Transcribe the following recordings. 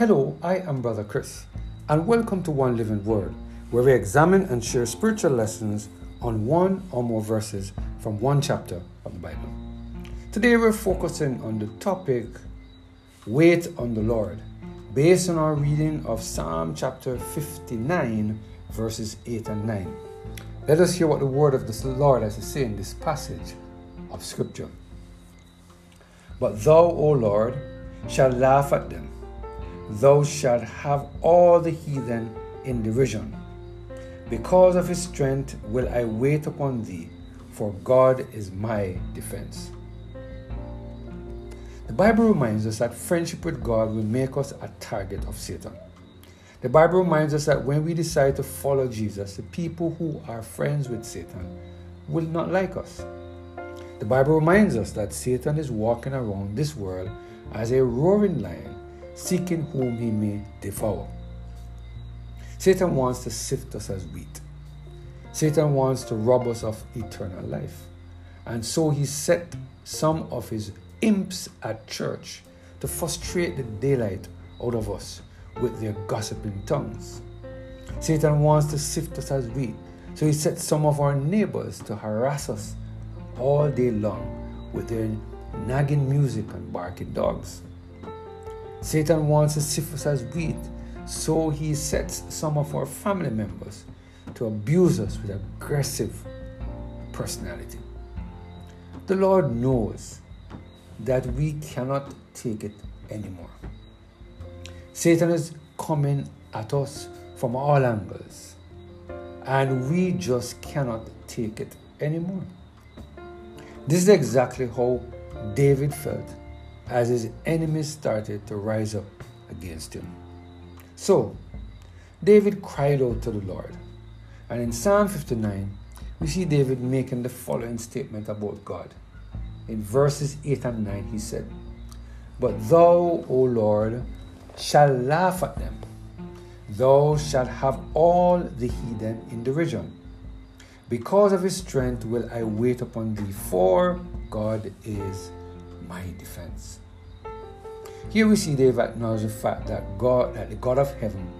Hello, I am Brother Chris, and welcome to One Living Word, where we examine and share spiritual lessons on one or more verses from one chapter of the Bible. Today we're focusing on the topic Wait on the Lord, based on our reading of Psalm chapter 59, verses 8 and 9. Let us hear what the word of the Lord has to say in this passage of Scripture. But thou, O Lord, shalt laugh at them. Thou shalt have all the heathen in derision. Because of his strength will I wait upon thee, for God is my defense. The Bible reminds us that friendship with God will make us a target of Satan. The Bible reminds us that when we decide to follow Jesus, the people who are friends with Satan will not like us. The Bible reminds us that Satan is walking around this world as a roaring lion, seeking whom he may devour. Satan wants to sift us as wheat. Satan wants to rob us of eternal life. And so he set some of his imps at church to frustrate the daylight out of us with their gossiping tongues. Satan wants to sift us as wheat, so he set some of our neighbors to harass us all day long with their nagging music and barking dogs. Satan wants to sift us as wheat, so he sets some of our family members to abuse us with aggressive personality. The Lord knows that we cannot take it anymore. Satan is coming at us from all angles, and we just cannot take it anymore. This is exactly how David felt as his enemies started to rise up against him. So, David cried out to the Lord. And in Psalm 59, we see David making the following statement about God. In verses 8 and 9, he said, But thou, O Lord, shalt laugh at them. Thou shalt have all the heathen in derision. Because of his strength will I wait upon thee, for God is my defense. Here we see David acknowledge the fact that God, that the God of heaven,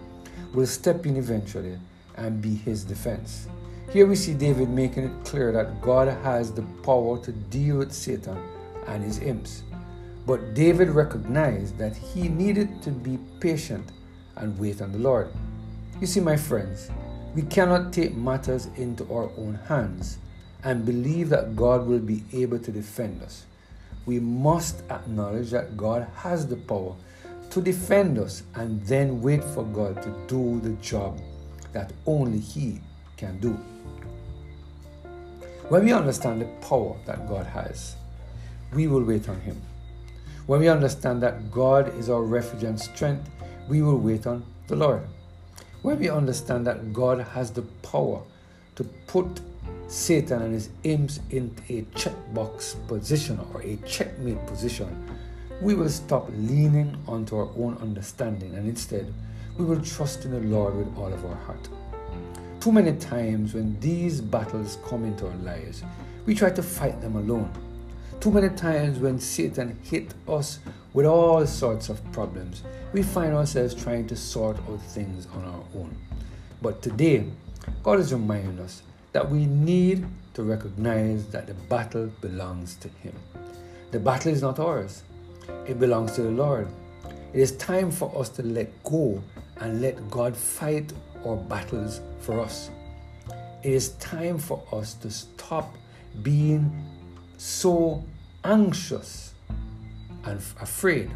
will step in eventually and be his defense. Here we see David making it clear that God has the power to deal with Satan and his imps. But David recognized that he needed to be patient and wait on the Lord. You see, my friends, we cannot take matters into our own hands and believe that God will be able to defend us. We must acknowledge that God has the power to defend us and then wait for God to do the job that only He can do. When we understand the power that God has, we will wait on Him. When we understand that God is our refuge and strength, we will wait on the Lord when we understand that God has the power to put Satan and his imps in a checkbox position or a checkmate position, we will stop leaning onto our own understanding and instead we will trust in the Lord with all of our heart. Too many times when these battles come into our lives, we try to fight them alone. Too many times when Satan hit us with all sorts of problems, we find ourselves trying to sort out things on our own. But today, God is reminding us that we need to recognize that the battle belongs to Him. The battle is not ours, it belongs to the Lord. It is time for us to let go and let God fight our battles for us. It is time for us to stop being so anxious and afraid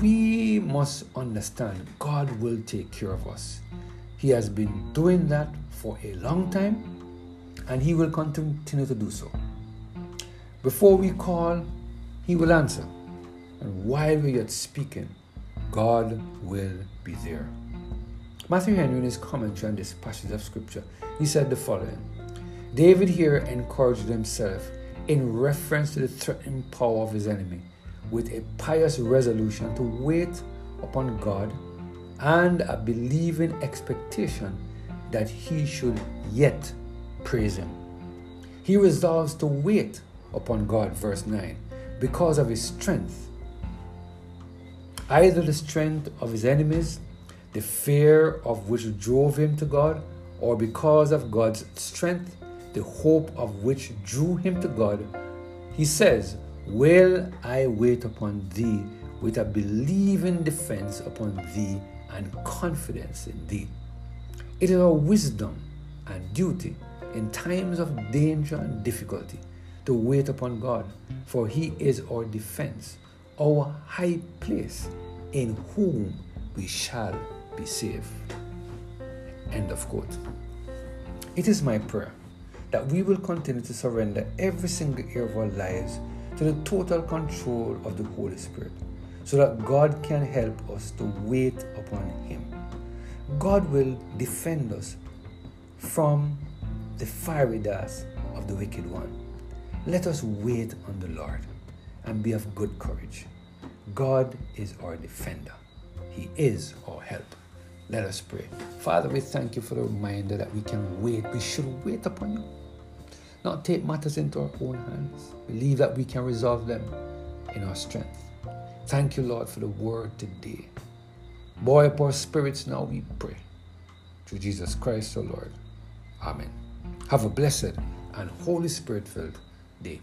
we must understand God will take care of us. He has been doing that for a long time and He will continue to do so. Before we call, He will answer. And while we are speaking, God will be there. Matthew Henry, in his commentary on this passage of Scripture, he said the following David here encouraged himself in reference to the threatening power of his enemy with a pious resolution to wait upon God and a believing expectation that he should yet praise him. He resolves to wait upon God, verse 9, because of his strength. either the strength of his enemies, the fear of which drove him to God, or because of God's strength, the hope of which drew him to God, he says, Will I wait upon thee with a believing defense upon thee and confidence in thee? It is our wisdom and duty in times of danger and difficulty to wait upon God, for he is our defense, our high place, in whom we shall be safe. End of quote. It is my prayer that we will continue to surrender every single area of our lives to the total control of the Holy Spirit so that God can help us to wait upon Him. God will defend us from the fiery darts of the wicked one. Let us wait on the Lord and be of good courage. God is our defender, He is our help. Let us pray. Father, we thank you for the reminder that we can wait. We should wait upon you not take matters into our own hands. Believe that we can resolve them in our strength. Thank you, Lord, for the word today. Buoy up our spirits now, we pray. Through Jesus Christ, our Lord. Amen. Have a blessed and Holy Spirit filled day.